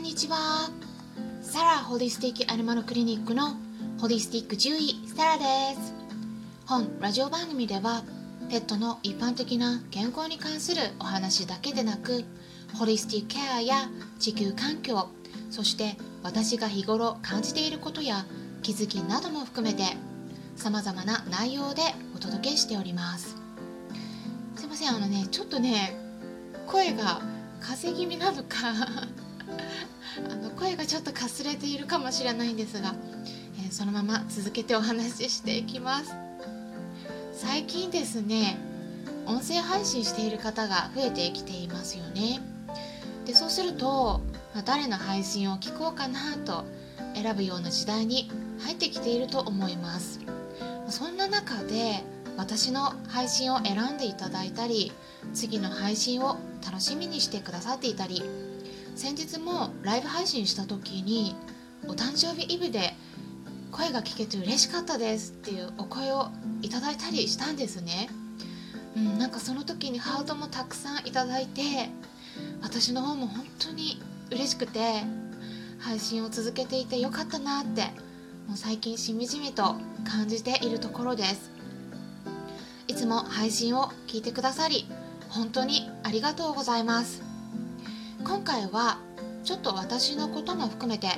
んにちは。サラホリスティックアニマルクリニックのホリスティック獣医サラです。本ラジオ番組ではペットの一般的な健康に関するお話だけでなくホリスティックケアや地球環境そして私が日頃感じていることや気づきなども含めて様々な内容でお届けしております。すいませんあのねちょっとね声が風邪気味なのかあの声がちょっとかすれているかもしれないんですが、えー、そのまま続けてお話ししていきます。最近ですね音声配信している方が増えてきていますよね。でそうすると、ま、誰の配信を聞こうかなと選ぶような時代に入ってきていると思います。そんな中で私の配信を選んでいただいたり次の配信を楽しみにしてくださっていたり先日もライブ配信した時にお誕生日イブで声が聞けて嬉しかったですっていうお声をいただいたりしたんですね、うん、なんかその時にハートもたくさんいただいて私の方も本当に嬉しくて配信を続けていてよかったなってもう最近しみじみと感じているところです。いつも配信を聞いてくださり本当にありがとうございます。今回はちょっと私のことも含めて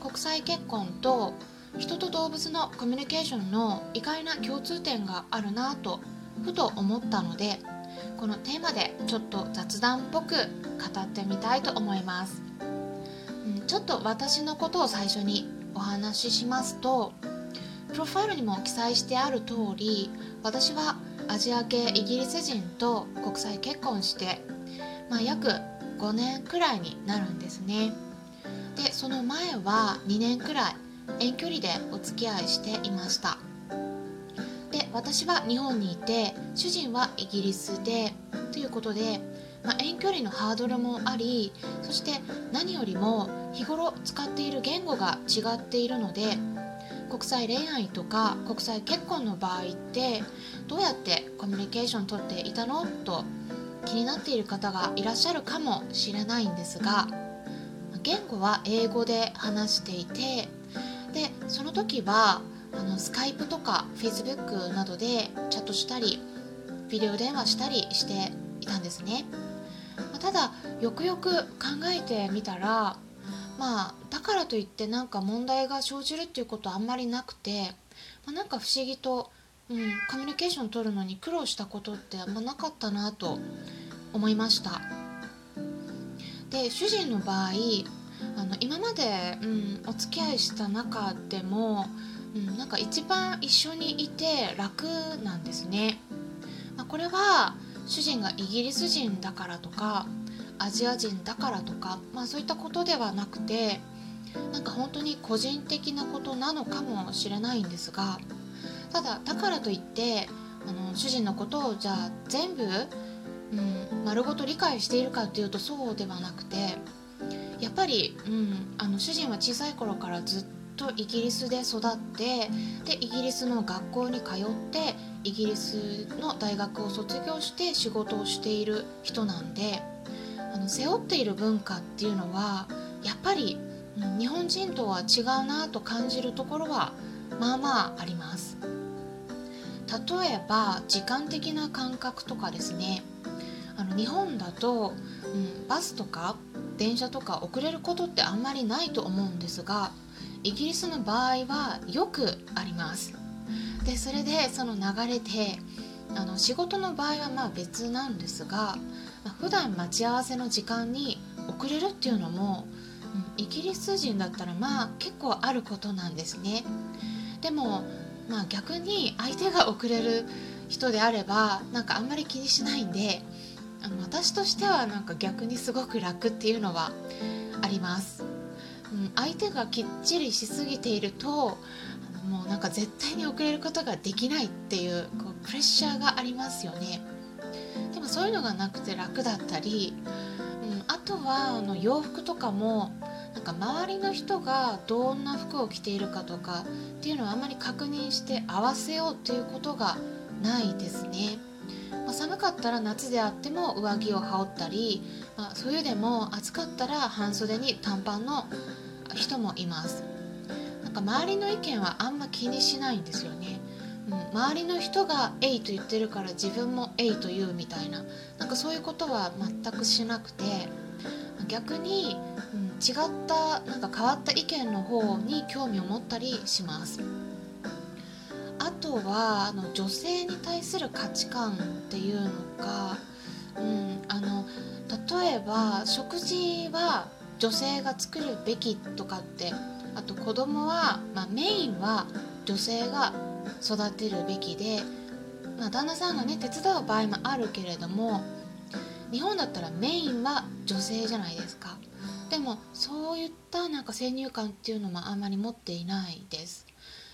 国際結婚と人と動物のコミュニケーションの意外な共通点があるなとふと思ったのでこのテーマでちょっと雑談っぽく語ってみたいと思います、うん、ちょっと私のことを最初にお話ししますとプロファイルにも記載してある通り私はアジア系イギリス人と国際結婚して、まあ、約5年くらいになるんですね。でその前は2年くらい遠距離でお付き合いしていました。で私は日本にいて主人はイギリスでということで、まあ、遠距離のハードルもありそして何よりも日頃使っている言語が違っているので国際恋愛とか国際結婚の場合ってどうやってコミュニケーション取っていたの？と気になっている方がいらっしゃるかもしれないんですが言語は英語で話していてでその時はあのスカイプとかフェイスブックなどでチャットしたりビデオ電話したりしていたんですね。まただよくよく考えてみたらまあだからといってなんか問題が生じるっていうことはあんまりなくて、まあ、なんか不思議と、うん、コミュニケーション取るのに苦労したことってあんまなかったなと思いました。で主人の場合あの今まで、うん、お付き合いした中でも、うん、なんか一番一緒にいて楽なんですね、まあ、これは主人がイギリス人だからとかアジア人だからとか、まあ、そういったことではなくてなんか本当に個人的なことなのかもしれないんですがただだからといってあの主人のことをじゃあ全部、うん、丸ごと理解しているかっていうとそうではなくてやっぱり、うん、あの主人は小さい頃からずっとイギリスで育ってでイギリスの学校に通ってイギリスの大学を卒業して仕事をしている人なんであの背負っている文化っていうのはやっぱりうん日本人とは違うなと感じるところはまあまああります。例えば時間的な感覚とかですね。あの日本だと、うん、バスとか電車とか遅れることってあんまりないと思うんですがイギリスの場合はよくあります。でそれでその流れであの仕事の場合はまあ別なんですが、まあ、普段待ち合わせの時間に遅れるっていうのも、うん、イギリス人だったらまあ結構あることなんですね。でもまあ逆に相手が遅れる人であればなんかあんまり気にしないんであの私としてはなんか逆にすごく楽っていうのはあります、うん、相手がきっちりしすぎているともうなんか絶対に遅れることができないっていうこうプレッシャーがありますよね。でもそういうのがなくて楽だったり、うん、あとはあの洋服とかもか周りの人がどんな服を着ているかとかっていうのをあまり確認して合わせようということがないですね。まあ、寒かったら夏であっても上着を羽織ったり、まあ、冬でも暑かったら半袖に短パンの人もいます。なんか周りの意見はあんま気にしないんですよね、うん、周りの人が「えい」と言ってるから自分も「えい」と言うみたいな。なんかそういうことは全くしなくて。逆に、うん、違ったなんか変わった意見の方に興味を持ったりします。あとはあの女性に対する価値観っていうのが、うん、あの例えば食事は女性が作るべきとかってあと子供は、まあ、メインは女性が育てるべきで、まあ、旦那さんがね手伝う場合もあるけれども日本だったらメインは女性じゃないですか。でもそういったなんか先入観っていうのもあんまり持っていないです。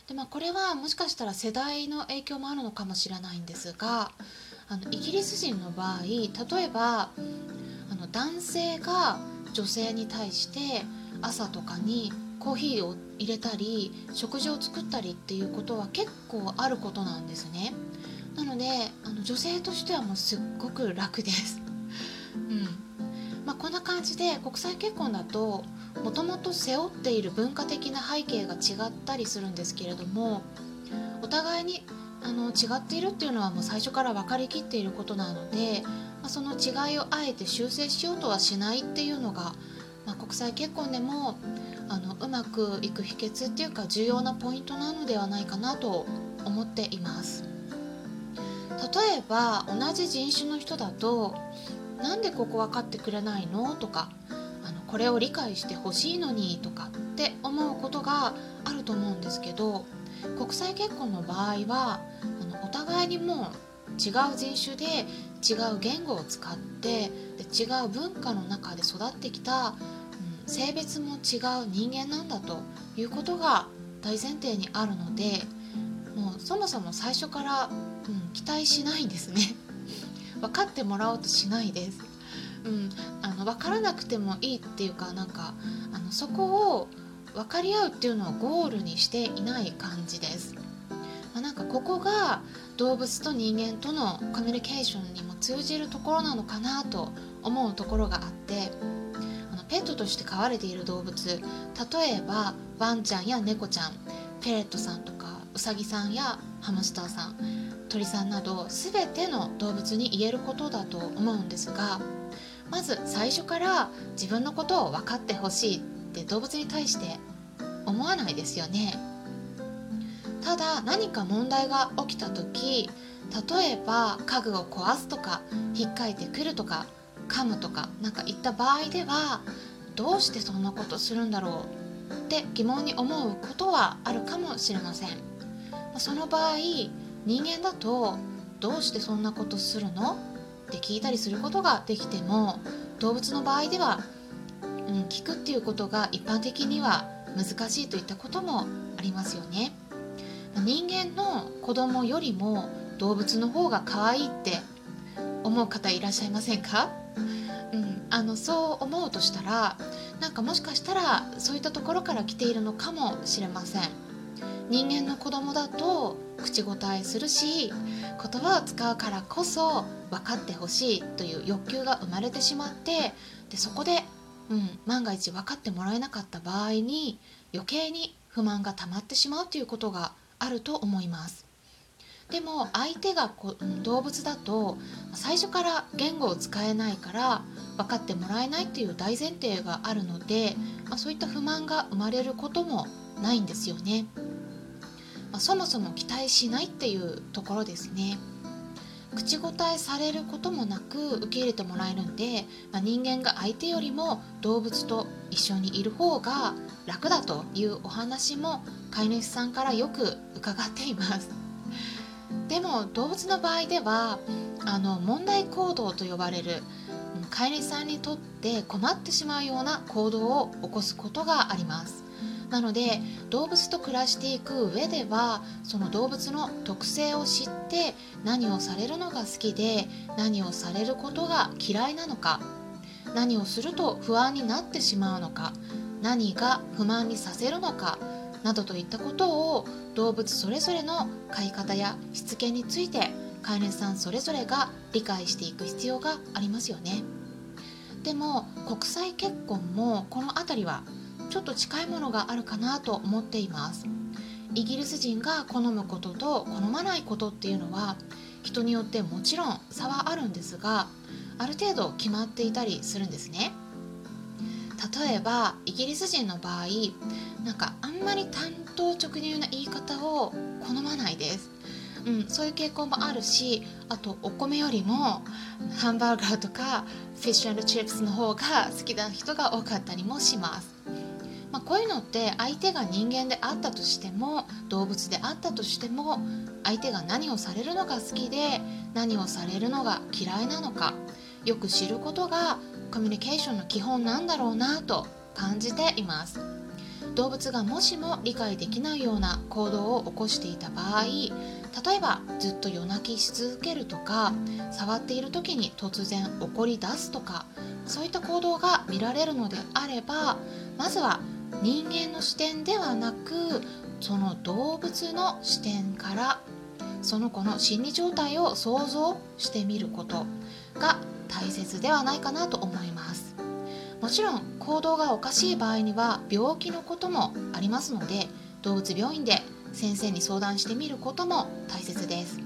でまあこれはもしかしたら世代の影響もあるのかもしれないんですがあのイギリス人の場合例えばあの男性が女性に対して朝とかにコーヒーを入れたり食事を作ったりっていうことは結構あることなんですね。なのであの女性としてはもうすっごく楽です。うん。あ、こんな感じで国際結婚だともともと背負っている文化的な背景が違ったりするんですけれどもお互いにあの違っているっていうのはもう最初から分かりきっていることなので、まあ、その違いをあえて修正しようとはしないっていうのが、まあ、国際結婚でもあのうまくいく秘訣っていうか重要なポイントなのではないかなと思っています。例えば同じ人種の人だとなんでここ分かってくれないの？とかあのこれを理解してほしいのにとかって思うことがあると思うんですけど国際結婚の場合はあのお互いにもう違う人種で違う言語を使ってで違う文化の中で育ってきた、うん、性別も違う人間なんだということが大前提にあるのでもうそもそも最初から、うん、期待しないんですね。分かってもらおうとしないです。うん、あの分からなくてもいいっていうかなんかあのそこを分かり合うっていうのをゴールにしていない感じです。まあ、なんかここが動物と人間とのコミュニケーションにも通じるところなのかなと思うところがあってあのペットとして飼われている動物例えばワンちゃんや猫ちゃんペレットさんとかウサギさんやハムスターさん鳥さんなど全ての動物に言えることだと思うんですがまず最初から自分のことを分かってほしいって動物に対して思わないですよね。ただ何か問題が起きた時例えば家具を壊すとか引っかいてくるとか噛むとか何か言った場合ではどうしてそんなことするんだろうって疑問に思うことはあるかもしれません。その場合人間だとどうしてそんなことするの？って聞いたりすることができても動物の場合では、うん、聞くっていうことが一般的には難しいといったこともありますよね。人間の子供よりも動物の方が可愛いって思う方いらっしゃいませんか、うん、あのそう思うとしたらなんかもしかしたらそういったところから来ているのかもしれません。人間の子供だと口答えするし言葉を使うからこそ分かってほしいという欲求が生まれてしまってでそこで、うん、万が一分かってもらえなかった場合に余計に不満が溜まってしまうということがあると思いますでも相手がこ動物だと最初から言語を使えないから分かってもらえないっていう大前提があるので、ま、そういった不満が生まれることもないんですよね。まあ、そもそも期待しないっていうところですね。口答えされることもなく受け入れてもらえるんで、まあ、人間が相手よりも動物と一緒にいる方が楽だというお話も飼い主さんからよく伺っています。でも動物の場合ではあの問題行動と呼ばれる飼い主さんにとって困ってしまうような行動を起こすことがあります。なので動物と暮らしていく上ではその動物の特性を知って何をされるのが好きで何をされることが嫌いなのか何をすると不安になってしまうのか何が不満にさせるのかなどといったことを動物それぞれの飼い方やしつけについて飼い主さんそれぞれが理解していく必要がありますよね。でも国際結婚もこの辺りはちょっと近いものがあるかなと思っています。イギリス人が好むことと好まないことっていうのは人によってもちろん差はあるんですがある程度決まっていたりするんですね。例えばイギリス人の場合なんかあんまり単刀直入な言い方を好まないです。うん、そういう傾向もあるしあとお米よりもハンバーガーとかフィッシュチップスの方が好きな人が多かったりもします、まあ、こういうのって相手が人間であったとしても動物であったとしても相手が何をされるのが好きで何をされるのが嫌いなのかよく知ることがコミュニケーションの基本なんだろうなと感じています。動物がもしも理解できないような行動を起こしていた場合例えばずっと夜泣きし続けるとか触っている時に突然怒り出すとかそういった行動が見られるのであればまずは人間の視点ではなくその動物の視点からその子の心理状態を想像してみることが大切ではないかなと思います。もちろん行動がおかしい場合には病気のこともありますので動物病院で先生に相談してみることも大切です。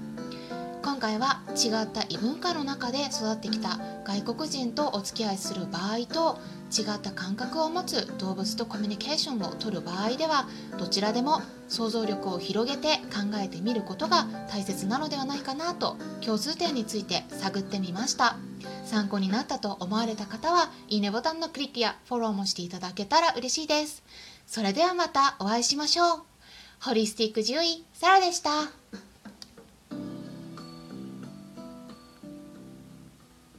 今回は違った異文化の中で育ってきた外国人とお付き合いする場合と違った感覚を持つ動物とコミュニケーションをとる場合ではどちらでも想像力を広げて考えてみることが大切なのではないかなと共通点について探ってみました。参考になったと思われた方はいいねボタンのクリックやフォローもしていただけたら嬉しいです。それではまたお会いしましょう。ホリスティック獣医サラでした。